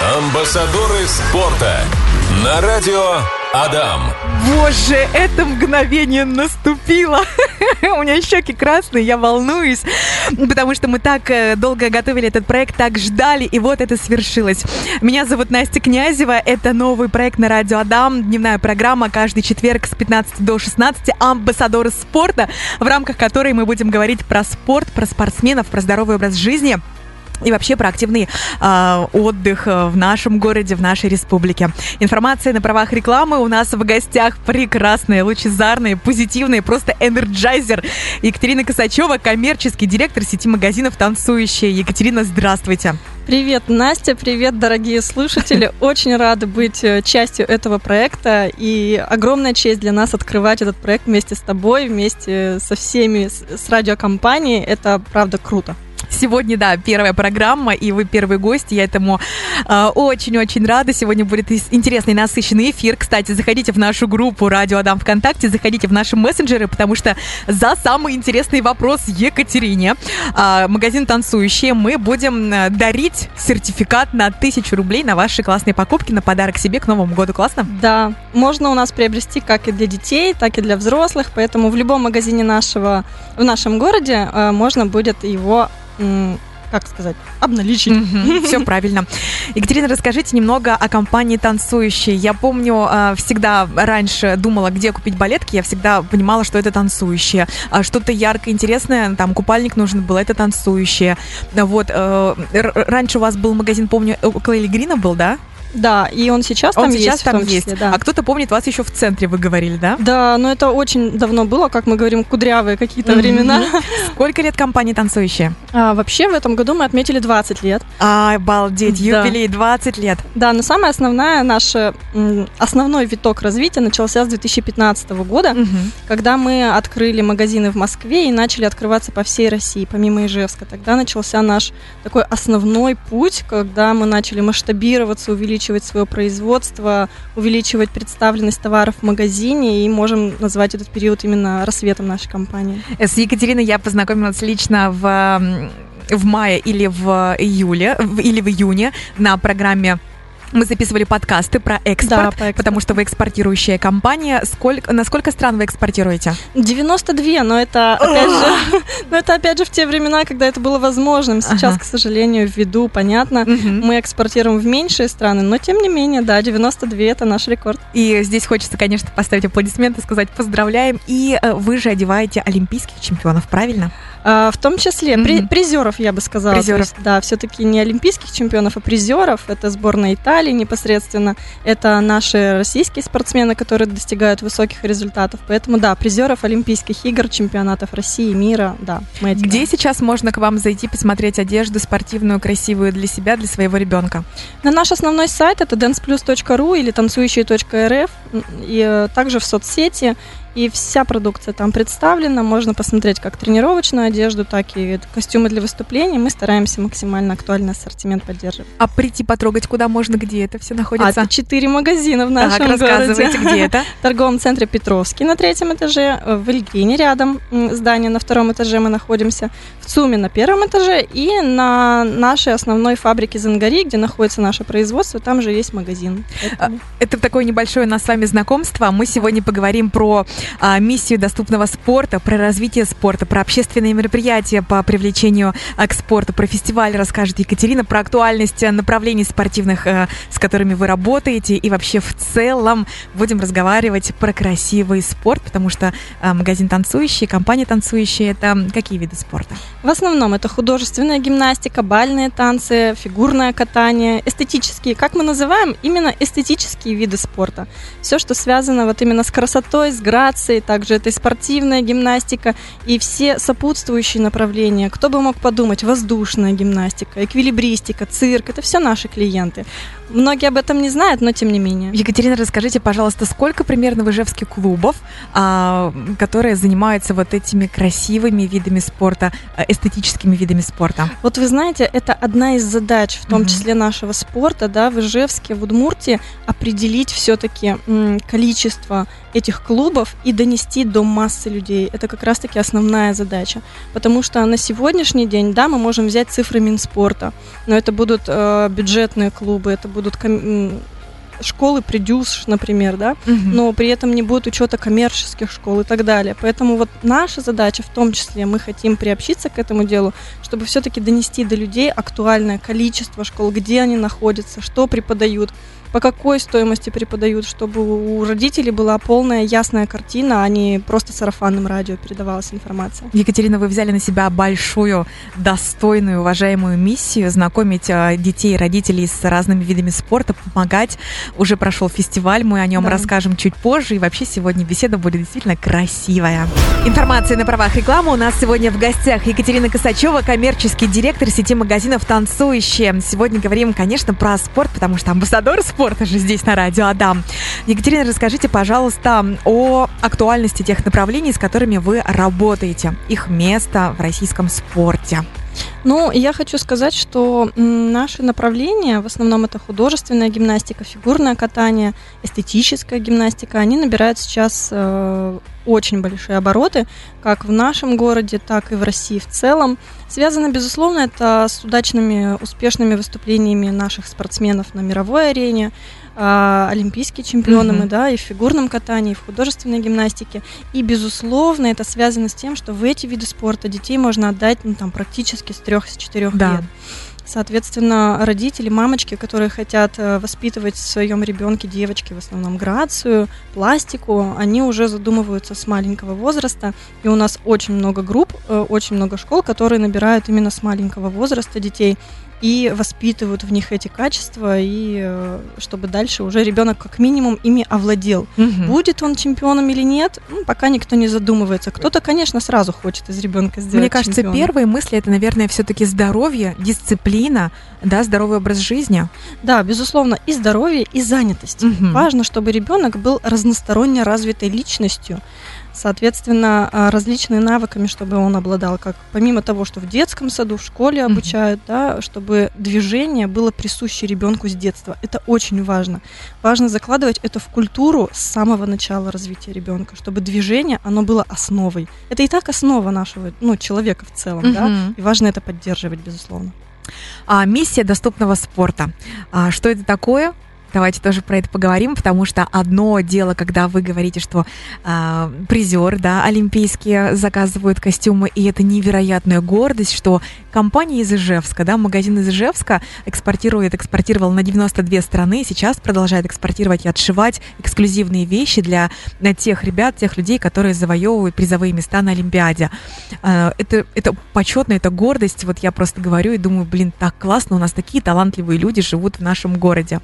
Амбассадоры спорта на радио Адам. Боже, это мгновение наступило. У меня щеки красные, я волнуюсь, потому что мы так э, долго готовили этот проект, так ждали, и вот это свершилось. Меня зовут Настя Князева, это новый проект на радио Адам, дневная программа каждый четверг с 15 до 16, амбассадоры спорта, в рамках которой мы будем говорить про спорт, про спортсменов, про здоровый образ жизни и вообще про активный э, отдых в нашем городе, в нашей республике. Информация на правах рекламы. У нас в гостях прекрасная, лучезарная, позитивная, просто энерджайзер Екатерина Косачева, коммерческий директор сети магазинов «Танцующие». Екатерина, здравствуйте. Привет, Настя, привет, дорогие слушатели. Очень рады быть э, частью этого проекта. И огромная честь для нас открывать этот проект вместе с тобой, вместе со всеми, с радиокомпанией. Это, правда, круто. Сегодня, да, первая программа, и вы первый гость. Я этому э, очень-очень рада. Сегодня будет интересный, насыщенный эфир. Кстати, заходите в нашу группу «Радио Адам ВКонтакте», заходите в наши мессенджеры, потому что за самый интересный вопрос Екатерине, э, магазин «Танцующие», мы будем э, дарить сертификат на тысячу рублей на ваши классные покупки, на подарок себе к Новому году. Классно? Да, можно у нас приобрести как и для детей, так и для взрослых, поэтому в любом магазине нашего, в нашем городе можно будет его как сказать, обналичить. Mm-hmm, все правильно. Екатерина, расскажите немного о компании «Танцующие». Я помню, а, всегда раньше думала, где купить балетки, я всегда понимала, что это «Танцующие». А что-то яркое, интересное, там купальник нужен был, это «Танцующие». Вот, э, раньше у вас был магазин, помню, около Элигрина был, да? Да, и он сейчас он там сейчас есть. там числе, есть. Да. А кто-то помнит вас еще в центре, вы говорили, да? Да, но это очень давно было, как мы говорим, кудрявые какие-то mm-hmm. времена. Сколько лет компании танцующие? А, вообще в этом году мы отметили 20 лет. А, обалдеть, да. юбилей 20 лет. Да, но самая основная наша основной виток развития начался с 2015 года, mm-hmm. когда мы открыли магазины в Москве и начали открываться по всей России, помимо Ижевска. Тогда начался наш такой основной путь, когда мы начали масштабироваться, увеличивать свое производство увеличивать представленность товаров в магазине, и можем назвать этот период именно рассветом нашей компании. С Екатериной я познакомилась лично в в мае или в июле, или в июне на программе мы записывали подкасты про экспорт, да, по потому что вы экспортирующая компания. Сколько, на сколько стран вы экспортируете? 92, но это опять же, но это опять же в те времена, когда это было возможным. Сейчас, ага. к сожалению, ввиду, понятно, угу. мы экспортируем в меньшие страны, но тем не менее, да, 92 это наш рекорд. И здесь хочется, конечно, поставить аплодисменты, сказать поздравляем. И э, вы же одеваете олимпийских чемпионов, правильно? А, в том числе mm-hmm. при, призеров, я бы сказала. Призеров. Есть, да, все-таки не олимпийских чемпионов, а призеров. Это сборная Италии непосредственно. Это наши российские спортсмены, которые достигают высоких результатов. Поэтому, да, призеров Олимпийских игр, чемпионатов России, мира, да. Мы Где сейчас можно к вам зайти, посмотреть одежду спортивную, красивую для себя, для своего ребенка? На наш основной сайт это danceplus.ru или танцующие.рф и э, также в соцсети и вся продукция там представлена. Можно посмотреть как тренировочную одежду, так и костюмы для выступлений. Мы стараемся максимально актуальный ассортимент поддерживать. А прийти потрогать куда можно, где это все находится? А, четыре магазина в нашем так, рассказывайте, городе. где это? В торговом центре Петровский на третьем этаже, в Ильгрине рядом здание на втором этаже мы находимся, в ЦУМе на первом этаже и на нашей основной фабрике Зангари, где находится наше производство, там же есть магазин. Поэтому... Это такое небольшое нас с вами знакомство. Мы сегодня поговорим про а, миссию доступного спорта, про развитие спорта, про общественные мероприятия по привлечению а, к спорту, про фестиваль расскажет Екатерина, про актуальность а, направлений спортивных, а, с которыми вы работаете, и вообще в целом будем разговаривать про красивый спорт, потому что а, магазин танцующий, компания танцующая, это какие виды спорта? В основном это художественная гимнастика, бальные танцы, фигурное катание, эстетические, как мы называем, именно эстетические виды спорта. Все, что связано вот именно с красотой, с грацией, гимнастикой, также это и спортивная гимнастика, и все сопутствующие направления. Кто бы мог подумать, воздушная гимнастика, эквилибристика, цирк, это все наши клиенты. Многие об этом не знают, но тем не менее. Екатерина, расскажите, пожалуйста, сколько примерно в Ижевске клубов, а, которые занимаются вот этими красивыми видами спорта, а, эстетическими видами спорта? Вот вы знаете, это одна из задач, в том mm-hmm. числе нашего спорта, да, в Ижевске, в Удмуртии, определить все-таки количество этих клубов и донести до массы людей. Это как раз-таки основная задача. Потому что на сегодняшний день, да, мы можем взять цифры Минспорта, но это будут э, бюджетные клубы, это будут ком- школы Придюс, например, да, угу. но при этом не будет учета коммерческих школ и так далее. Поэтому вот наша задача в том числе, мы хотим приобщиться к этому делу, чтобы все-таки донести до людей актуальное количество школ, где они находятся, что преподают, по какой стоимости преподают, чтобы у родителей была полная ясная картина, а не просто сарафанным радио передавалась информация. Екатерина, вы взяли на себя большую, достойную, уважаемую миссию знакомить а, детей и родителей с разными видами спорта, помогать. Уже прошел фестиваль, мы о нем да. расскажем чуть позже. И вообще сегодня беседа будет действительно красивая. Информация на правах рекламы. У нас сегодня в гостях Екатерина Косачева, коммерческий директор сети магазинов «Танцующие». Сегодня говорим, конечно, про спорт, потому что амбассадор спорта спорта же здесь на радио Адам. Екатерина, расскажите, пожалуйста, о актуальности тех направлений, с которыми вы работаете, их место в российском спорте. Ну, я хочу сказать, что наши направления, в основном это художественная гимнастика, фигурное катание, эстетическая гимнастика, они набирают сейчас э, очень большие обороты, как в нашем городе, так и в России в целом. Связано, безусловно, это с удачными, успешными выступлениями наших спортсменов на мировой арене, а, олимпийские чемпионы mm-hmm. мы, да, и в фигурном катании, и в художественной гимнастике. И, безусловно, это связано с тем, что в эти виды спорта детей можно отдать ну, там, практически с трех-четырех да. лет. Соответственно, родители, мамочки, которые хотят э, воспитывать в своем ребенке, девочки в основном, грацию, пластику, они уже задумываются с маленького возраста. И у нас очень много групп, э, очень много школ, которые набирают именно с маленького возраста детей и воспитывают в них эти качества, и э, чтобы дальше уже ребенок как минимум ими овладел. Угу. Будет он чемпионом или нет, ну, пока никто не задумывается. Кто-то, конечно, сразу хочет из ребенка сделать. Мне кажется, чемпиона. первые мысли это, наверное, все-таки здоровье, дисциплина, да, здоровый образ жизни. Да, безусловно, и здоровье, и занятость. Угу. Важно, чтобы ребенок был разносторонне развитой личностью. Соответственно, а, различными навыками, чтобы он обладал, как помимо того, что в детском саду, в школе обучают, mm-hmm. да, чтобы движение было присуще ребенку с детства. Это очень важно. Важно закладывать это в культуру с самого начала развития ребенка, чтобы движение, оно было основой. Это и так основа нашего, ну, человека в целом, mm-hmm. да, и важно это поддерживать, безусловно. А, миссия доступного спорта. А, что это такое? Давайте тоже про это поговорим, потому что одно дело, когда вы говорите, что э, призер, да, олимпийские заказывают костюмы, и это невероятная гордость, что компания из Ижевска, да, магазин из Ижевска экспортирует, экспортировал на 92 страны, сейчас продолжает экспортировать и отшивать эксклюзивные вещи для, для тех ребят, тех людей, которые завоевывают призовые места на Олимпиаде. Э, это, это почетно, это гордость. Вот я просто говорю и думаю, блин, так классно, у нас такие талантливые люди живут в нашем городе.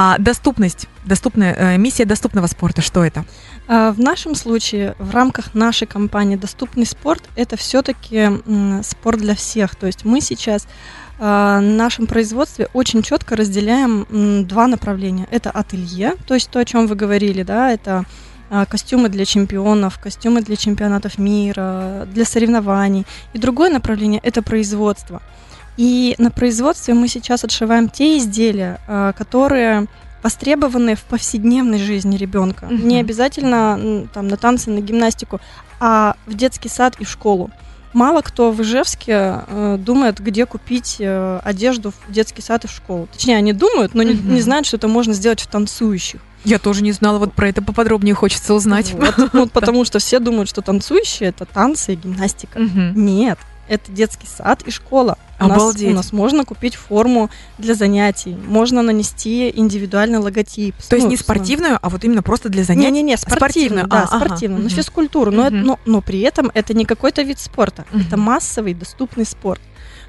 А доступность, доступная, э, миссия доступного спорта, что это? А, в нашем случае, в рамках нашей компании «Доступный спорт» это все-таки спорт для всех. То есть мы сейчас а, на нашем производстве очень четко разделяем два направления. Это ателье, то есть то, о чем вы говорили, да, это а, костюмы для чемпионов, костюмы для чемпионатов мира, для соревнований. И другое направление – это производство – и на производстве мы сейчас отшиваем те изделия, а, которые востребованы в повседневной жизни ребенка. Угу. Не обязательно там, на танцы, на гимнастику, а в детский сад и в школу. Мало кто в Ижевске э, думает, где купить э, одежду в детский сад и в школу. Точнее, они думают, но угу. не, не знают, что это можно сделать в танцующих. Я тоже не знала, вот про это поподробнее хочется узнать. Вот, вот потому что все думают, что танцующие это танцы и гимнастика. Нет, это детский сад и школа. У Обалдеть. Нас, у нас можно купить форму для занятий, можно нанести индивидуальный логотип. То ну, есть не спортивную, а вот именно просто для занятий? Не-не-не, спортивную, спортивную, да, а, спортивную, ага. на физкультуру, но, угу. но, но при этом это не какой-то вид спорта, угу. это массовый, доступный спорт.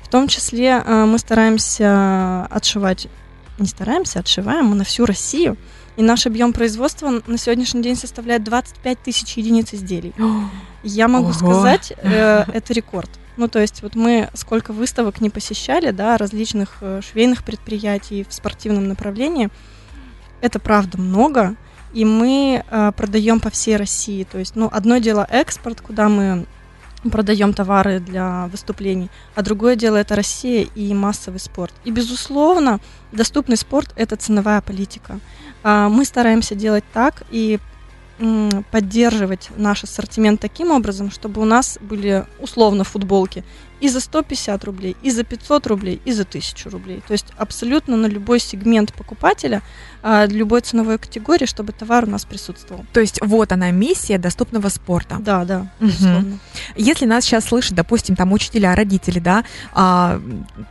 В том числе э, мы стараемся отшивать, не стараемся, отшиваем мы на всю Россию. И наш объем производства на сегодняшний день составляет 25 тысяч единиц изделий. Я могу Ого. сказать, э, это рекорд. Ну, то есть вот мы сколько выставок не посещали, да, различных э, швейных предприятий в спортивном направлении, это правда много, и мы э, продаем по всей России. То есть, ну, одно дело экспорт, куда мы продаем товары для выступлений, а другое дело это Россия и массовый спорт. И, безусловно, доступный спорт – это ценовая политика. Э, мы стараемся делать так и поддерживать наш ассортимент таким образом, чтобы у нас были условно футболки и за 150 рублей, и за 500 рублей, и за 1000 рублей. То есть абсолютно на любой сегмент покупателя, а, любой ценовой категории, чтобы товар у нас присутствовал. То есть вот она миссия доступного спорта. Да, да, безусловно. Если нас сейчас слышат, допустим, там учителя, родители, да, а,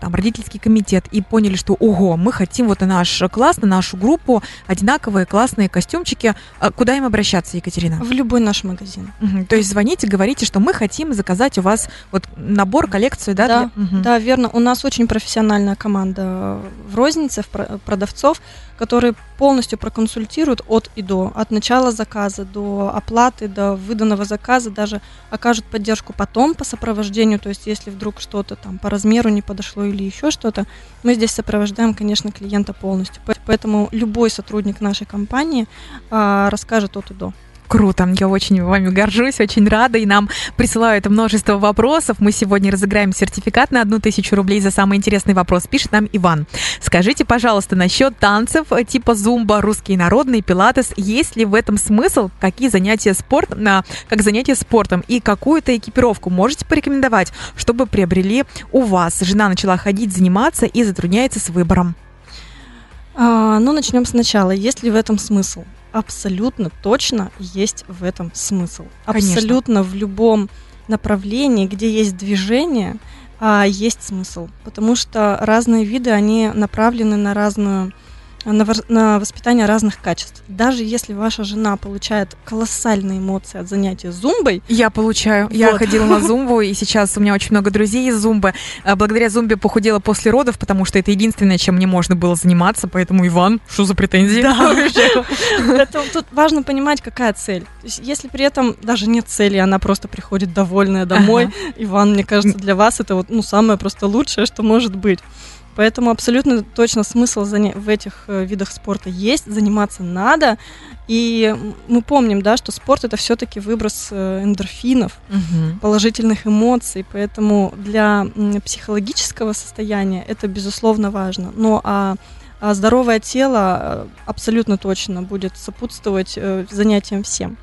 там родительский комитет, и поняли, что, ого, мы хотим вот на наш класс, на нашу группу одинаковые классные костюмчики, а куда им обращаться, Екатерина? В любой наш магазин. Мгм. То есть звоните, говорите, что мы хотим заказать у вас вот набор, коллекцию, да? Да, для- Мгм. Да, верно. У нас очень профессиональная команда в рознице, в про- продавцов, которые полностью проконсультируют от и до, от начала заказа до оплаты, до выданного заказа, даже окажут поддержку потом по сопровождению, то есть если вдруг что-то там по размеру не подошло или еще что-то, мы здесь сопровождаем, конечно, клиента полностью. По- Поэтому любой сотрудник нашей компании а, расскажет от и до. Круто, я очень вами горжусь, очень рада, и нам присылают множество вопросов. Мы сегодня разыграем сертификат на одну тысячу рублей за самый интересный вопрос. Пишет нам Иван. Скажите, пожалуйста, насчет танцев э, типа зумба, русский народный, пилатес, есть ли в этом смысл? Какие занятия спорт, на, как занятия спортом и какую-то экипировку можете порекомендовать, чтобы приобрели у вас? Жена начала ходить, заниматься и затрудняется с выбором. А, ну, начнем сначала. Есть ли в этом смысл? Абсолютно точно есть в этом смысл. Конечно. Абсолютно в любом направлении, где есть движение, а, есть смысл. Потому что разные виды, они направлены на разную на, воспитание разных качеств. Даже если ваша жена получает колоссальные эмоции от занятия зумбой, Я получаю. Я Вот. ходила на зумбу, и сейчас у меня очень много друзей из зумбы. А, Благодаря зумбе похудела после родов, потому что это единственное, чем мне можно было заниматься. Поэтому, Иван, что за претензии? Поэтому тут важно понимать, какая цель. Если при этом даже нет цели, она просто приходит довольная домой, Иван, мне кажется, для вас это вот ну самое просто лучшее, что может быть. Поэтому абсолютно точно смысл в этих э, видах спорта есть, заниматься надо. И мы помним, да, что спорт это все-таки выброс э, эндорфинов, Мгм. положительных эмоций, поэтому для психологического состояния это безусловно важно. Но а, а здоровое тело э, абсолютно точно будет сопутствовать занятиям всем.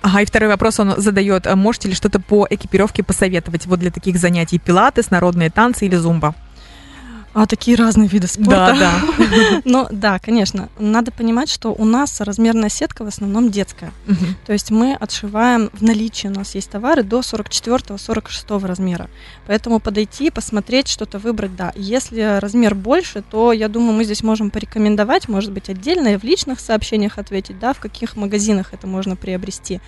Ага, и второй вопрос он задает. а Можете ли что-то по экипировке посоветовать вот для таких занятий? Пилатес, народные танцы или зумба? А такие разные виды спорта. Да, да. Ну да, конечно. Надо понимать, что у нас размерная сетка в основном детская. Мгм. То есть мы отшиваем в наличии, у нас есть товары до 44-46 размера. Поэтому подойти, посмотреть, что-то выбрать, да. Если размер больше, то я думаю, мы здесь можем порекомендовать, может быть, отдельно и в личных сообщениях ответить, да, в каких магазинах это можно приобрести.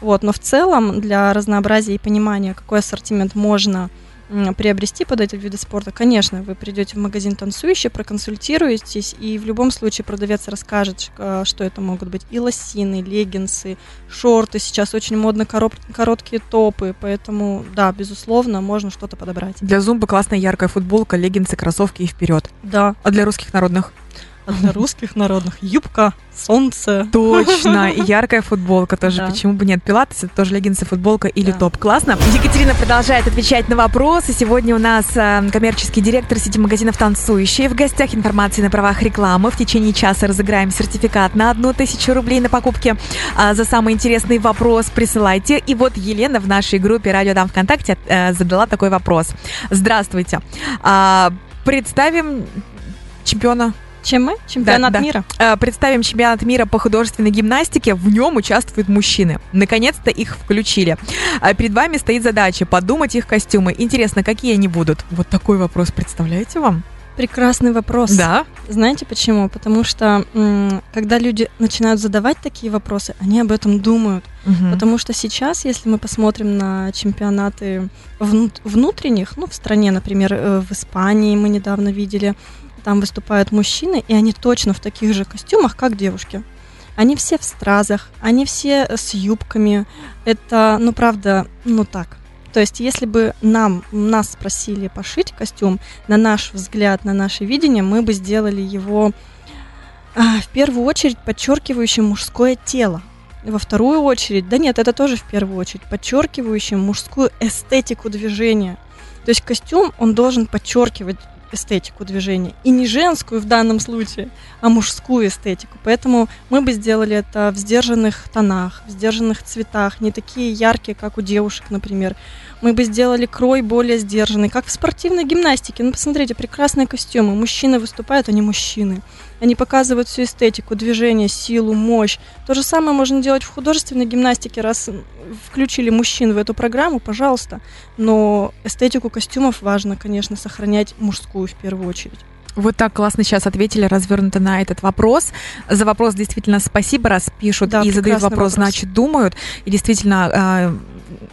Вот, но в целом для разнообразия и понимания, какой ассортимент можно приобрести под эти виды спорта, конечно, вы придете в магазин танцующий, проконсультируетесь, и в любом случае продавец расскажет, э, что это могут быть и лосины, леггинсы, шорты, сейчас очень модно короткие топы, поэтому, да, безусловно, можно что-то подобрать. Для зумбы классная яркая футболка, леггинсы, кроссовки и вперед. Да, А для русских народных? Для русских народных юбка, солнце. Точно, и яркая футболка тоже. Да. Почему бы нет? Пилатес это тоже леггинсы, футболка или Да. топ. Классно. Екатерина продолжает отвечать на вопросы. Сегодня у нас э, коммерческий директор сети магазинов «Танцующие». В гостях информации на правах рекламы. В течение часа разыграем сертификат на одну тысячу рублей на покупки. А, за самый интересный вопрос присылайте. И вот Елена в нашей группе «Радио Дам ВКонтакте» э, задала такой вопрос. Здравствуйте. А, представим чемпиона Чем мы? Чемпионат да. мира. Э, Представим чемпионат мира по художественной гимнастике. В нем участвуют мужчины. Наконец-то их включили. А Перед вами стоит задача подумать их костюмы. Интересно, какие они будут? Вот такой вопрос представляете вам? Прекрасный вопрос. Да. Знаете почему? Потому что м, когда люди начинают задавать такие вопросы, они об этом думают. Мгм. Потому что сейчас, если мы посмотрим на чемпионаты внут- внутренних, ну, в стране, например, э, в Испании мы недавно видели, там выступают мужчины, и они точно в таких же костюмах, как девушки. Они все в стразах, они все с юбками. Это, ну, правда, ну так. То есть, если бы нам, нас спросили пошить костюм, на наш взгляд, на наше видение, мы бы сделали его а, в первую очередь подчеркивающим мужское тело. Во вторую очередь, да нет, это тоже в первую очередь, подчеркивающим мужскую эстетику движения. То есть костюм, он должен подчеркивать эстетику движения. И не женскую в данном случае, а мужскую эстетику. Поэтому мы бы сделали это в сдержанных тонах, в сдержанных цветах, не такие яркие, как у девушек, например. Мы бы сделали крой более сдержанный, как в спортивной гимнастике. Ну, посмотрите, прекрасные костюмы. Мужчины выступают, они мужчины. Они показывают всю эстетику, движение, силу, мощь. То же самое можно делать в художественной гимнастике, раз включили мужчин в эту программу, пожалуйста. Но эстетику костюмов важно, конечно, сохранять мужскую в первую очередь. Вот так классно сейчас ответили развернуто на этот вопрос. За вопрос действительно спасибо, раз пишут да, и задают вопрос, вопрос, значит думают. И действительно а,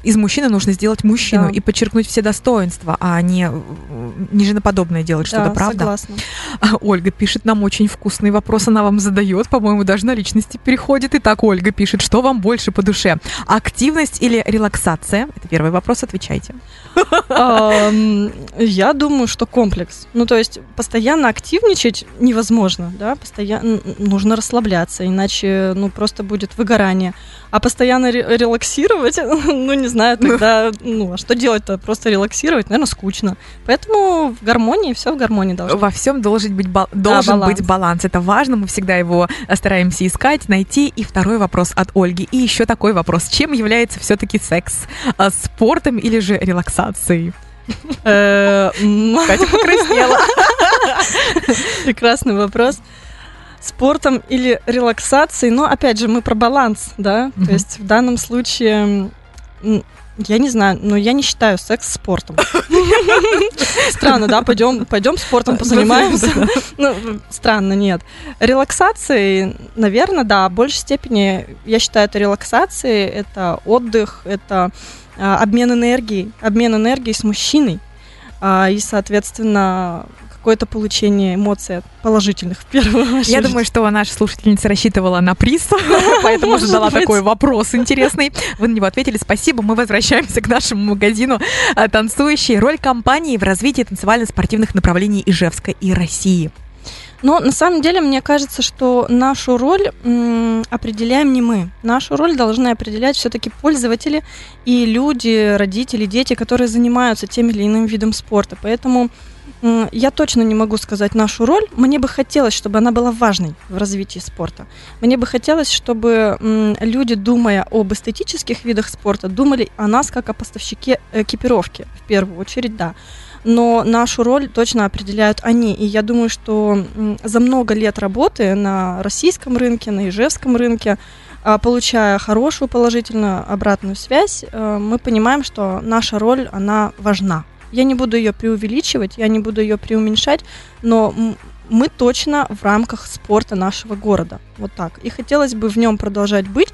из мужчины нужно сделать мужчину да. и подчеркнуть все достоинства, а не, не женоподобное делать да, что-то, правда? согласна. Ольга пишет нам очень вкусный вопрос, она вам задает, по-моему, даже на личности переходит. Итак, Ольга пишет, что вам больше по душе, активность или релаксация? Это первый вопрос, отвечайте. Я думаю, что комплекс. Ну, то есть постоянно активничать невозможно, да, постоянно нужно расслабляться, иначе, ну, просто будет выгорание. А постоянно релаксировать, ну, не знаю, тогда, ну, а что делать-то? Просто релаксировать, наверное, скучно. Поэтому в гармонии, все в гармонии должно Во всем должен быть, ба- должен да, быть баланс. Это важно, мы всегда его стараемся искать, найти. И второй вопрос от Ольги. И еще такой вопрос. Чем является все-таки секс? А, спортом или же релаксацией? Э, Катя покраснела. Прекрасный вопрос спортом или релаксацией, но опять же мы про баланс, да, то есть в данном случае я не знаю, но я не считаю секс спортом. Странно, да? Пойдем, пойдем спортом позанимаемся. Ну, странно, нет. Релаксацией, наверное, да, в большей степени я считаю это релаксацией, это отдых, это а, обмен энергией, обмен энергией с мужчиной. А, и, соответственно, какое-то получение эмоций положительных в первую очередь. Я думаю, что наша слушательница рассчитывала на приз, поэтому задала такой вопрос интересный. Вы на него ответили. Спасибо. Мы возвращаемся к нашему магазину а, «Танцующие». Роль компании в развитии танцевально-спортивных направлений Ижевска и России. Но на самом деле мне кажется, что нашу роль м, определяем не мы. Нашу роль должны определять все-таки пользователи и люди, родители, дети, которые занимаются тем или иным видом спорта. Поэтому я точно не могу сказать нашу роль. Мне бы хотелось, чтобы она была важной в развитии спорта. Мне бы хотелось, чтобы люди, думая об эстетических видах спорта, думали о нас как о поставщике экипировки, в первую очередь, да. Но нашу роль точно определяют они. И я думаю, что за много лет работы на российском рынке, на ижевском рынке, а, получая хорошую положительную обратную связь, э, мы понимаем, что наша роль, она важна. Я не буду ее преувеличивать, я не буду ее преуменьшать, но мы точно в рамках спорта нашего города. Вот так. И хотелось бы в нем продолжать быть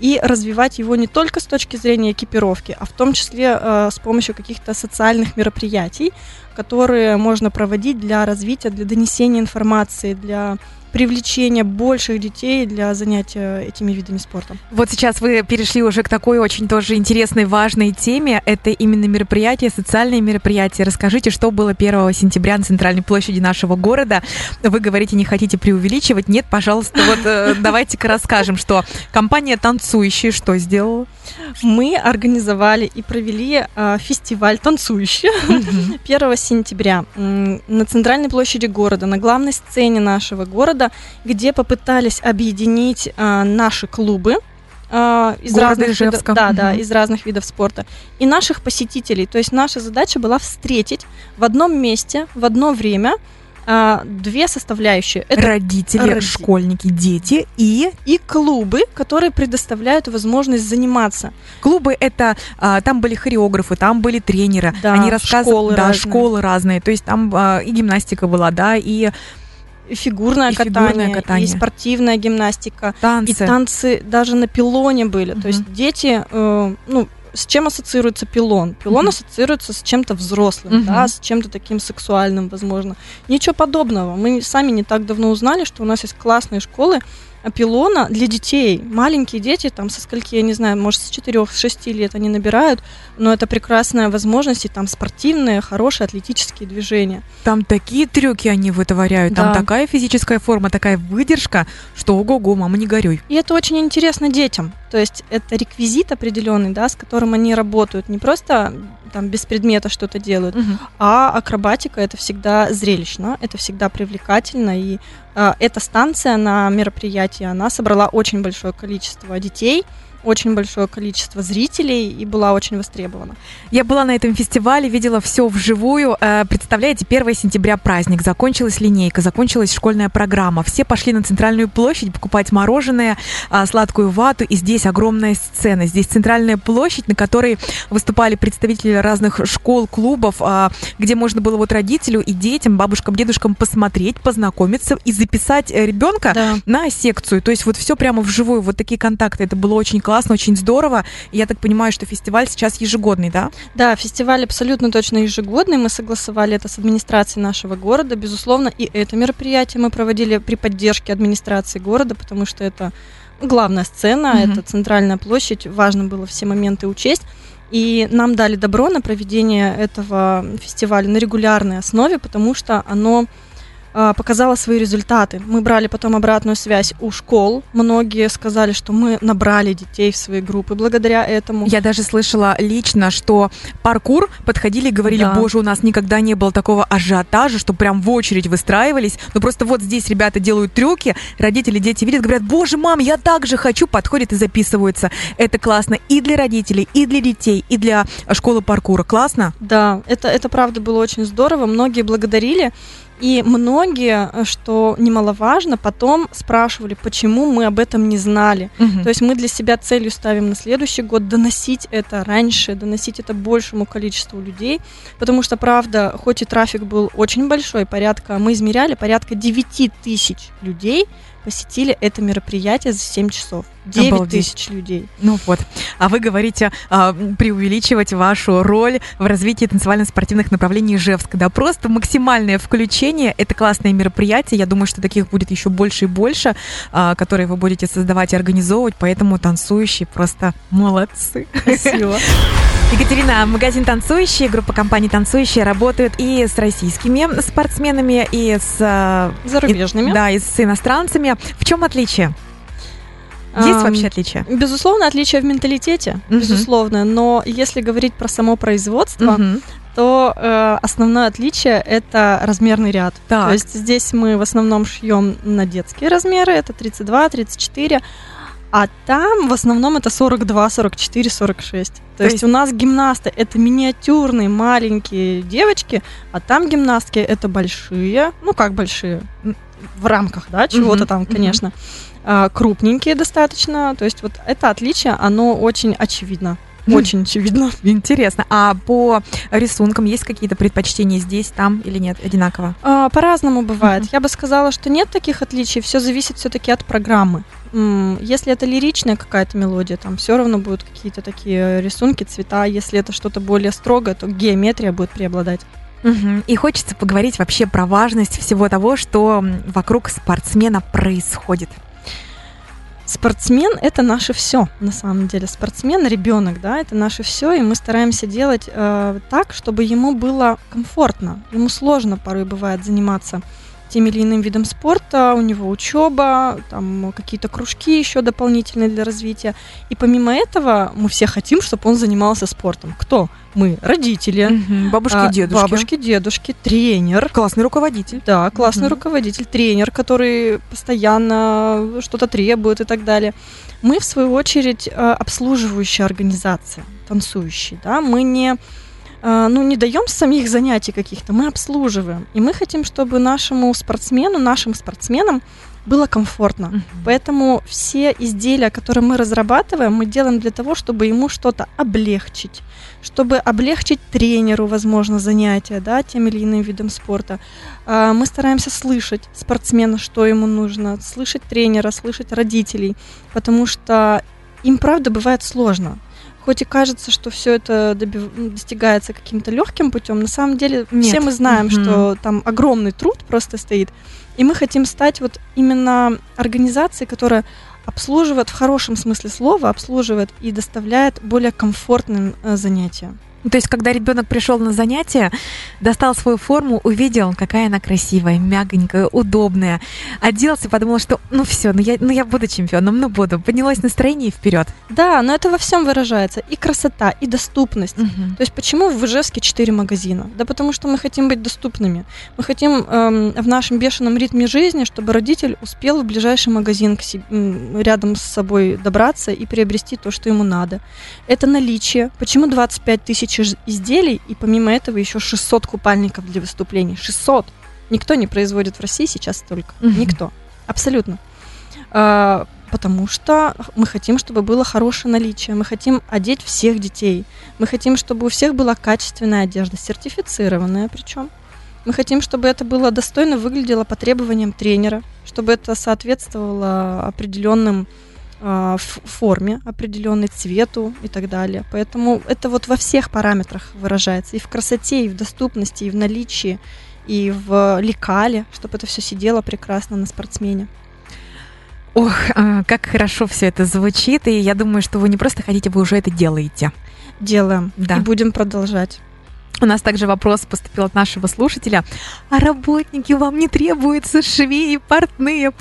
и развивать его не только с точки зрения экипировки, а в том числе э, с помощью каких-то социальных мероприятий, которые можно проводить для развития, для донесения информации, для привлечения больших детей для занятия этими видами спорта. Вот сейчас вы перешли уже к такой очень тоже интересной, важной теме. Это именно мероприятия, социальные мероприятия. Расскажите, что было 1 сентября на центральной площади нашего города. Вы говорите, не хотите преувеличивать. Нет, пожалуйста, вот э, давайте-ка расскажем, что компания «Танцующие» что сделала? Мы организовали и провели э, фестиваль «Танцующие» 1 сентября на центральной площади города, на главной сцене нашего города города, где попытались объединить а, наши клубы, а, из разных видов, да, угу. да, из разных видов спорта и наших посетителей. То есть наша задача была встретить в одном месте, в одно время а, две составляющие. Это родители, роди... школьники, дети и... И клубы, которые предоставляют возможность заниматься. Клубы это... А, там были хореографы, там были тренеры. Да, Они рассказывали... Школы да, разные. школы разные. То есть там а, и гимнастика была, да, и и фигурное, и катание, фигурное катание, и спортивная гимнастика, танцы. и танцы даже на пилоне были. Угу. То есть дети, э, ну, с чем ассоциируется пилон? Пилон угу. ассоциируется с чем-то взрослым, угу. да, с чем-то таким сексуальным, возможно. Ничего подобного. Мы сами не так давно узнали, что у нас есть классные школы, пилона для детей. Маленькие дети, там, со скольки, я не знаю, может, с 4-6 лет они набирают, но это прекрасная возможность, и там спортивные, хорошие атлетические движения. Там такие трюки они вытворяют, там Да. такая физическая форма, такая выдержка, что ого-го, мама, не горюй. И это очень интересно детям. То есть это реквизит определенный, да, с которым они работают. Не просто там без предмета что-то делают, а акробатика это всегда зрелищно, это всегда привлекательно. И эта станция на мероприятии, она собрала очень большое количество детей, очень большое количество зрителей и была очень востребована. Я была на этом фестивале, видела все вживую. Э, Представляете, 1 сентября праздник, закончилась линейка, закончилась школьная программа. Все пошли на центральную площадь покупать мороженое, а, сладкую вату. И здесь огромная сцена. Здесь центральная площадь, на которой выступали представители разных школ, клубов, а, где можно было вот родителю и детям, бабушкам, дедушкам посмотреть, познакомиться и записать э, ребенка Да. на секцию. То есть вот все прямо вживую, вот такие контакты. Это было очень классно, очень здорово. И я так понимаю, что фестиваль сейчас ежегодный, да? Да, фестиваль абсолютно точно ежегодный. Мы согласовали это с администрацией нашего города. Безусловно, и это мероприятие мы проводили при поддержке администрации города, потому что это главная сцена, Мгм. это центральная площадь. Важно было все моменты учесть. И нам дали добро на проведение этого фестиваля на регулярной основе, потому что оно а, показало свои результаты. Мы брали потом обратную связь у школ. Многие сказали, что мы набрали детей в свои группы благодаря этому. Я даже слышала лично, что паркур подходили и говорили, Да. боже, у нас никогда не было такого ажиотажа, что прям в очередь выстраивались. Ну просто вот здесь ребята делают трюки, родители, дети видят, говорят, боже, мам, я так же хочу, подходят и записываются. Это классно и для родителей, и для детей, и для школы паркура. Классно? Да, это, это правда было очень здорово. Многие благодарили. И многие, э, что немаловажно, потом спрашивали, почему мы об этом не знали. То есть мы для себя целью ставим на следующий год доносить это раньше, доносить это большему количеству людей, потому что, правда, хоть и трафик был очень большой, порядка, мы измеряли, порядка 9 тысяч людей посетили это мероприятие за 7 часов. 9 Обалдеть. тысяч людей. Ну вот. А вы говорите а, преувеличивать вашу роль в развитии танцевально-спортивных направлений Ижевска. Да, просто максимальное включение. Это классное мероприятие. Я думаю, что таких будет еще больше и больше, а, которые вы будете создавать и организовывать. Поэтому танцующие просто молодцы. Спасибо. Екатерина, магазин «Танцующие», группа компаний «Танцующие» работают и с российскими спортсменами, и с... а, Зарубежными. и- да, и с иностранцами. В чем отличие? Есть вообще отличие? Безусловно, отличие в менталитете, Мгм. безусловно, но если говорить про само производство, Мгм. то э, основное отличие это размерный ряд. Так. То есть здесь мы в основном шьем на детские размеры, это 32, 34, а там в основном это 42, 44, 46. То, То есть, есть- у нас гимнасты это миниатюрные маленькие девочки, а там гимнастки это большие, ну как большие, в рамках, да, чего-то там, конечно, а, крупненькие достаточно. То есть вот это отличие, оно очень очевидно. Мгм. Очень очевидно. Интересно. А по рисункам есть какие-то предпочтения здесь, там или нет? Одинаково? А, По-разному бывает. Я бы сказала, что нет таких отличий. Все зависит все-таки от программы. Если это лиричная какая-то мелодия, там все равно будут какие-то такие рисунки, цвета. Если это что-то более строгое, то геометрия будет преобладать. Мгм. И хочется поговорить вообще про важность всего того, что вокруг спортсмена происходит. Спортсмен это наше все, на самом деле. Спортсмен, ребенок, да, это наше все, и мы стараемся делать э, так, чтобы ему было комфортно. Ему сложно порой бывает заниматься тем или иным видом спорта, у него учеба, там какие-то кружки еще дополнительные для развития. И помимо этого мы все хотим, чтобы он занимался спортом. Кто? Мы, родители, Мгм. Бабушки а, дедушки. бабушки, дедушки, тренер, Классный руководитель. да, классный Мгм. руководитель, тренер, который постоянно что-то требует и так далее. Мы, в свою очередь, э, обслуживающая организация, танцующие, да, мы не ну, не даем самих занятий каких-то, мы обслуживаем. И мы хотим, чтобы нашему спортсмену, нашим спортсменам было комфортно. Мгм. Поэтому все изделия, которые мы разрабатываем, мы делаем для того, чтобы ему что-то облегчить, чтобы облегчить тренеру, возможно, занятия, да, тем или иным видом спорта. А, Мы стараемся слышать спортсмена, что ему нужно, слышать тренера, слышать родителей, потому что им, правда, бывает сложно. Хоть и кажется, что все это добив... достигается каким-то легким путем, на самом деле Нет. все мы знаем, Мгм. что там огромный труд просто стоит. И мы хотим стать вот именно организацией, которая обслуживает в хорошем смысле слова, обслуживает и доставляет более комфортным э, занятия. Ну, То есть, когда ребенок пришел на занятие, достал свою форму, увидел, какая она красивая, мягонькая, удобная, оделся, подумал, что ну все, ну я, ну я буду чемпионом, ну буду. Поднялось настроение и вперед. Да, но это во всем выражается. И красота, и доступность. То есть почему в Ижевске 4 магазина? Да потому что мы хотим быть доступными. Мы хотим эм, в нашем бешеном ритме жизни, чтобы родитель успел в ближайший магазин к себе, рядом с собой добраться и приобрести то, что ему надо. Это наличие. Почему 25 тысяч из- изделий и помимо этого еще 600 купальников для выступлений? 600! Никто не производит в России сейчас столько. Мгм. Никто. Абсолютно. А, потому что мы хотим, чтобы было хорошее наличие. Мы хотим одеть всех детей. Мы хотим, чтобы у всех была качественная одежда, сертифицированная причем. Мы хотим, чтобы это было достойно выглядело по требованиям тренера, чтобы это соответствовало определенным а, ф- форме, определенной цвету и так далее. Поэтому это вот во всех параметрах выражается. И в красоте, и в доступности, и в наличии, и в лекале, чтобы это все сидело прекрасно на спортсмене. Ох, а, как хорошо все это звучит, и я думаю, что вы не просто хотите, вы уже это делаете. Делаем. Да. И будем продолжать. У нас также вопрос поступил от нашего слушателя. А работники вам не требуются швеи, портные?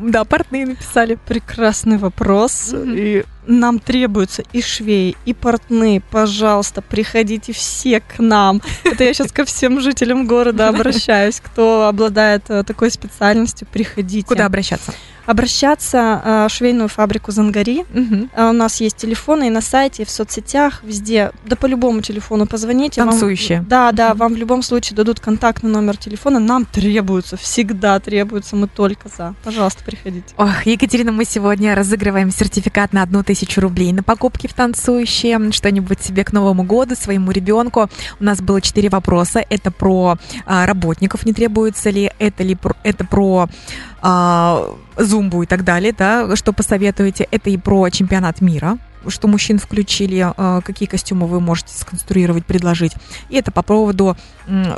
Да, портные написали. Прекрасный вопрос. Мгм. И нам требуются и швеи, и портные. Пожалуйста, приходите все к нам. Это я сейчас ко всем жителям города обращаюсь. Кто обладает э, такой специальностью, приходите. Куда обращаться? Обращаться э, в швейную фабрику Зангари. А У нас есть телефоны и на сайте, и в соцсетях, везде. Да по любому телефону позвоните. вам- Танцующие. да, да, Мгм. вам в любом случае дадут контактный номер телефона. Нам требуется, всегда требуется, мы только за. Пожалуйста, приходите. Ох, Екатерина, мы сегодня разыгрываем сертификат на одну тысячу рублей на покупки в танцующие, что-нибудь себе к Новому году, своему ребенку. У нас было четыре вопроса. Это про а, работников, не требуется ли, это ли это про а, зумбу и так далее, да, что посоветуете. Это и про чемпионат мира, что мужчин включили, а, какие костюмы вы можете сконструировать, предложить. И это по поводу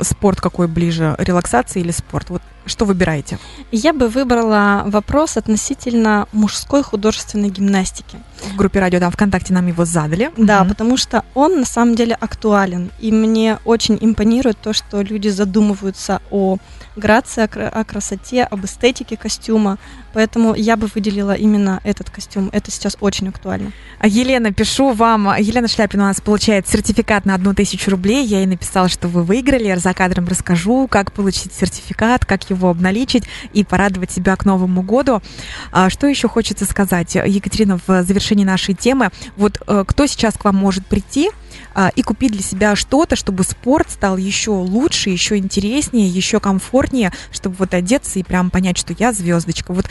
спорт какой ближе, релаксация или спорт. Вот что выбираете? Я бы выбрала вопрос относительно мужской художественной гимнастики. В группе радио там ВКонтакте нам его задали. Да, Мгм. потому что он на самом деле актуален. И мне очень импонирует то, что люди задумываются о грации, о красоте, об эстетике костюма. Поэтому я бы выделила именно этот костюм. Это сейчас очень актуально. А, Елена, пишу вам. Елена Шляпина у нас получает сертификат на одну тысячу рублей. Я ей написала, что вы выиграли. Я за кадром расскажу, как получить сертификат, как его обналичить и порадовать себя к Новому году. А, Что еще хочется сказать? Екатерина, в завершении нашей темы, вот э, кто сейчас к вам может прийти а, и купить для себя что-то, чтобы спорт стал еще лучше, еще интереснее, еще комфортнее, чтобы вот одеться и прям понять, что я звездочка. Вот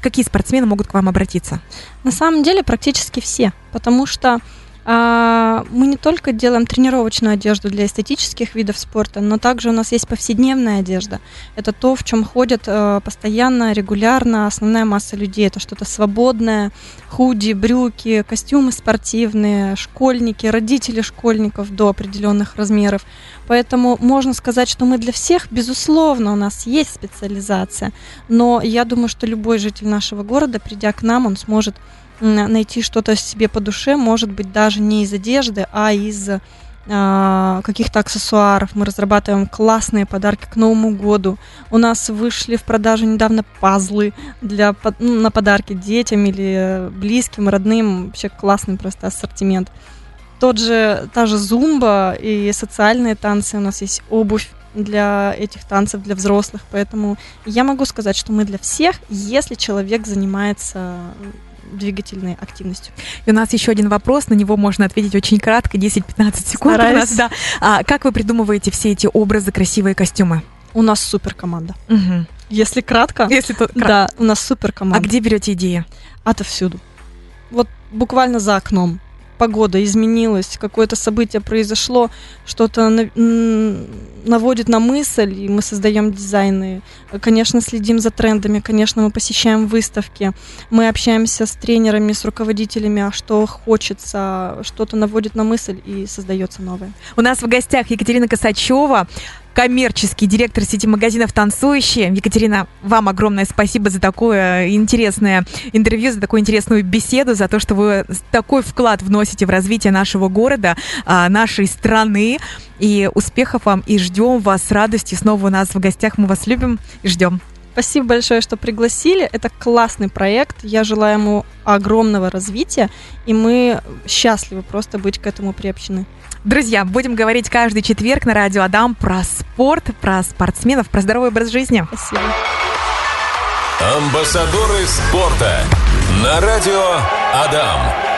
какие спортсмены могут к вам обратиться? На самом деле практически все, потому что мы не только делаем тренировочную одежду для эстетических видов спорта, но также у нас есть повседневная одежда. Это то, в чем ходят э, постоянно, регулярно основная масса людей. Это что-то свободное, худи, брюки, костюмы спортивные, школьники, родители школьников до определенных размеров. Поэтому можно сказать, что мы для всех, безусловно, у нас есть специализация, но я думаю, что любой житель нашего города, придя к нам, он сможет найти что-то себе по душе, может быть, даже не из одежды, а из а, каких-то аксессуаров. Мы разрабатываем классные подарки к Новому году. У нас вышли в продажу недавно пазлы для, ну, на подарки детям или близким, родным. Вообще классный просто ассортимент. Тот же, та же зумба и социальные танцы. У нас есть обувь для этих танцев, для взрослых. Поэтому я могу сказать, что мы для всех, если человек занимается двигательной активностью. И у нас еще один вопрос, на него можно ответить очень кратко, 10-15 секунд. у Стараюсь. нас, да. А, как вы придумываете все эти образы, красивые костюмы? У нас супер команда. Мгм. Если кратко, Если тут кра- да, у нас супер А команда. где берете идеи? Отовсюду. Вот буквально за окном. погода изменилась, какое-то событие произошло, что-то наводит на мысль, и мы создаем дизайны. Конечно, следим за трендами, конечно, мы посещаем выставки, мы общаемся с тренерами, с руководителями, а что хочется, что-то наводит на мысль и создается новое. У нас в гостях Екатерина Косачева, коммерческий директор сети магазинов «Танцующие». Екатерина, вам огромное спасибо за такое интересное интервью, за такую интересную беседу, за то, что вы такой вклад вносите в развитие нашего города, а, нашей страны. И успехов вам, и ждем вас с радостью. Снова у нас в гостях. Мы вас любим и ждем. Спасибо большое, что пригласили. Это классный проект. Я желаю ему огромного развития, и мы счастливы просто быть к этому приобщены. Друзья, будем говорить каждый четверг на радио Адам про спорт, про спортсменов, про здоровый образ жизни. Спасибо. Амбассадоры спорта на радио Адам.